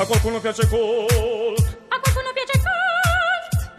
A qualcuno piace Colt. A qualcuno piace Colt?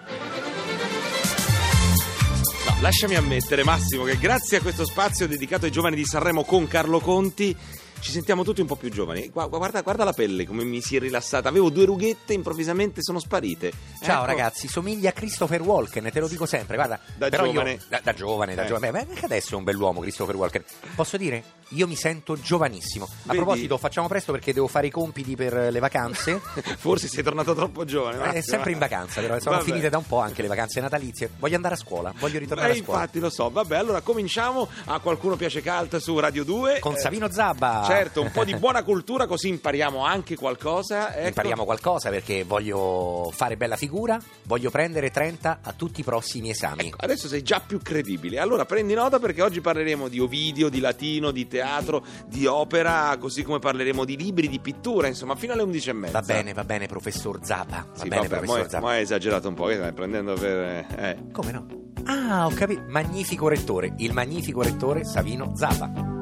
No, lasciami ammettere, Massimo, che grazie a questo spazio dedicato ai giovani di Sanremo con Carlo Conti ci sentiamo tutti un po' più giovani. Gua- Guarda, guarda la pelle come mi si è rilassata. Avevo due rughette, improvvisamente sono sparite. Ciao Ecco. ragazzi, somiglia a Christopher Walken, te lo dico sempre, guarda. Da però io- giovane. da, da giovane, da Eh. giovane. Beh, anche adesso è un bell'uomo Christopher Walken. Posso dire? Io mi sento giovanissimo. A Vedi? proposito, facciamo presto perché devo fare i compiti per le vacanze. Forse sei tornato troppo giovane. Eh, È sempre in vacanza, però sono Vabbè. finite da un po' anche le vacanze natalizie. Voglio andare a scuola, voglio ritornare Eh, a scuola. infatti lo so. Vabbè, allora cominciamo. A qualcuno piace Cult su Radio 2. Con Eh, Savino Zabba. Certo, un po' di buona cultura così impariamo anche qualcosa. Ecco. Impariamo qualcosa perché voglio fare bella figura, voglio prendere 30 a tutti i prossimi esami. Ecco, adesso sei già più credibile. Allora prendi nota perché oggi parleremo di Ovidio, di latino, di teatro, di opera, così come parleremo di libri, di pittura, insomma, fino alle 11 e mezza. Va bene, va bene, professor Zabba. Va Sì, bene, vabbè, professor Zabba. mo hai esagerato un po', che stai prendendo per... eh. Come no? Ah, ho capito. Magnifico rettore, il magnifico rettore Savino Zabba.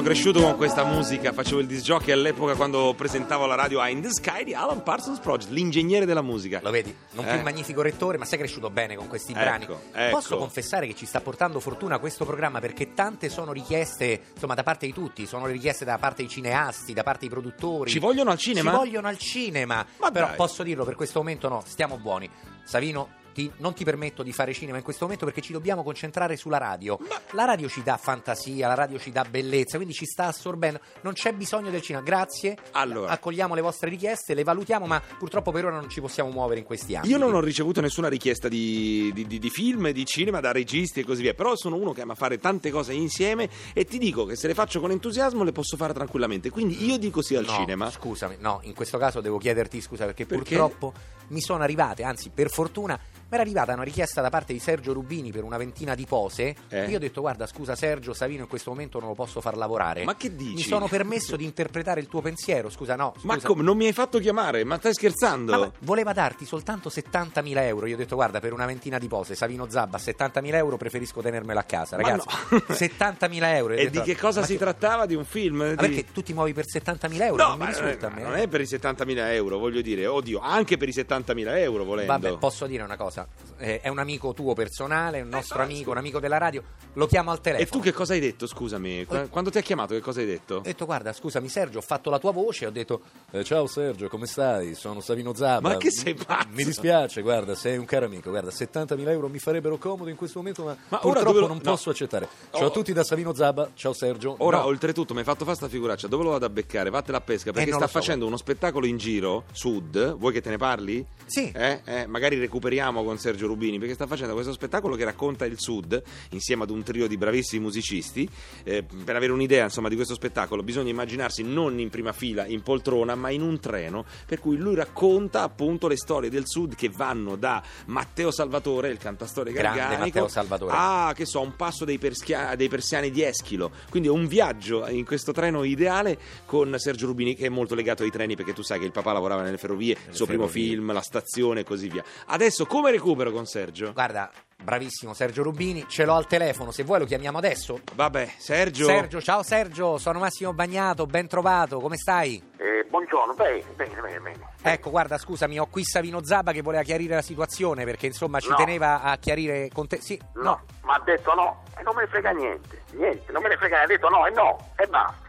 Sono cresciuto con questa musica, facevo il disc jockey all'epoca quando presentavo la radio Eye in the Sky di Alan Parsons Project, l'ingegnere della musica. Lo vedi? Non più Eh. il magnifico rettore, ma sei cresciuto bene con questi Ecco, brani. ecco. Posso confessare che ci sta portando fortuna questo programma perché tante sono richieste, insomma, da parte di tutti, sono le richieste da parte dei cineasti, da parte dei produttori. Ci vogliono al cinema? Ci vogliono al cinema. Ma Però dai. posso dirlo, per questo momento no, stiamo buoni. Savino, ti non ti permetto di fare cinema in questo momento perché ci dobbiamo concentrare sulla radio. La radio ci dà fantasia, la radio ci dà bellezza, quindi ci sta assorbendo. Non c'è bisogno del cinema. Grazie. Allora. Accogliamo le vostre richieste, le valutiamo, ma purtroppo per ora non ci possiamo muovere in questi anni. Io non ho ricevuto nessuna richiesta di, di- di- di film, di cinema da registi e così via, però sono uno che ama fare tante cose insieme e ti dico che se le faccio con entusiasmo le posso fare tranquillamente. Quindi io dico sì al No, cinema. Scusami, no, in questo caso devo chiederti scusa perché, Perché? purtroppo mi sono arrivate, anzi per fortuna mi era arrivata una richiesta da parte di Sergio Rubini per una ventina di pose. Eh? Io ho detto guarda scusa Sergio, Savino in questo momento non lo posso far lavorare. Ma che dici? Mi sono permesso di interpretare il tuo pensiero, scusa no. Ma scusa. come? Non mi hai fatto chiamare? Ma stai scherzando? Ma- ma voleva darti soltanto 70.000 euro. Io ho detto, guarda, per una ventina di pose, Savino Zabba, 70.000 euro preferisco tenermela a casa, Ma ragazzi. no. 70.000 euro. E detto, di che cosa ma si che- trattava? Di un film? Ma Di- perché tu ti muovi per 70.000 euro? No, non mi ma, risulta a ma me. non è per i 70.000 euro, voglio dire, oddio, anche per i 70.000 euro volendo. Vabbè, posso dire una cosa. Eh, è un amico tuo personale, un nostro ma amico, scusa. un amico della radio. Lo chiamo al telefono. E tu che cosa hai detto, scusami? Qu- Quando ti ha chiamato, che cosa hai detto? Ho detto, guarda, scusami Sergio, ho fatto la tua voce, ho detto, Eh, ciao Sergio, come stai? Sono Savino Zabba. Ma che sei pazzo? Mi dispiace, guarda, sei un caro amico. Guarda, 70.000 euro mi farebbero comodo in questo momento, ma, Ma ora purtroppo dove lo- non no. posso accettare. Ciao Oh. a tutti da Savino Zabba. Ciao Sergio. Ora, No. oltretutto, mi hai fatto fare sta figuraccia. Dove lo vado a beccare? Vattela a pesca perché Eh, sta so, facendo uno spettacolo in giro, sud. Vuoi che te ne parli? Sì. Eh? Eh, magari recuperiamo con Sergio Rubini perché sta facendo questo spettacolo che racconta il sud insieme ad un trio di bravissimi musicisti. Eh, per avere un'idea insomma di questo spettacolo bisogna immaginarsi non in prima fila, in poltrona, ma in un treno. Per cui lui racconta appunto le storie del sud che vanno da Matteo Salvatore, il cantastorie Grande garganico, a che so, un passo dei, perschia- dei persiani di Eschilo. Quindi è un viaggio in questo treno ideale con Sergio Rubini che è molto legato ai treni perché tu sai che il papà lavorava nelle ferrovie, il suo primo ferrovie. film, la stazione e così via. Adesso come recupero con Sergio? guarda, bravissimo Sergio Rubini, ce l'ho al telefono, se vuoi lo chiamiamo adesso. Vabbè, Sergio. Sergio, ciao Sergio, sono Massimo Bagnato, ben trovato, come stai? Eh, buongiorno, bene, bene, bene, bene. Ecco, guarda, scusami, ho qui Savino Zabba che voleva chiarire la situazione perché insomma ci No. teneva a chiarire con te. Sì, No, no. ma ha detto no, e non me ne frega niente, niente, non me ne frega, ha detto no e no, e basta.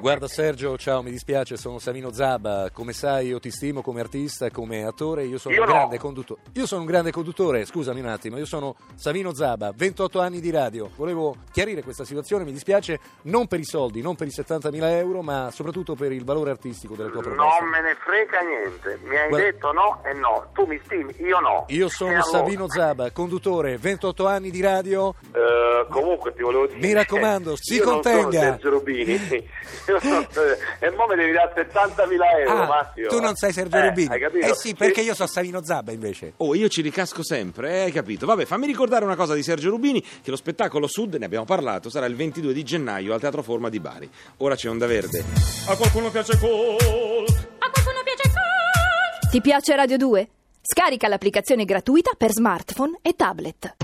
Guarda Sergio, ciao, mi dispiace, sono Savino Zabba. Come sai, io ti stimo come artista, come attore, io sono Io un no. grande conduttore. Io sono un grande conduttore, scusami un attimo, io sono Savino Zabba, 28 anni di radio. Volevo chiarire questa situazione, mi dispiace, non per i soldi, non per i 70.000 euro, ma soprattutto per il valore artistico della tua proposta. Non me ne frega niente, mi hai Guarda- detto no e no, tu mi stimi, io no. Io sono allora? Savino Zabba, conduttore, 28 anni di radio. Eh, comunque ti volevo dire Mi raccomando, si io contenga. non sono Sergio Rubini Sono- e mo mi devi dare 70.000 euro Ah, Massimo tu non sei Sergio Eh, Rubini. hai capito? Eh sì, perché io sono Savino Zabba invece. Oh, io ci ricasco sempre, eh, hai capito? Vabbè, fammi ricordare una cosa di Sergio Rubini, che lo spettacolo Sud, ne abbiamo parlato, sarà il 22 di gennaio al Teatro Forma di Bari. Ora c'è Onda Verde. A qualcuno piace Colt. A qualcuno piace Colt? Ti piace Radio 2? Scarica l'applicazione gratuita per smartphone e tablet.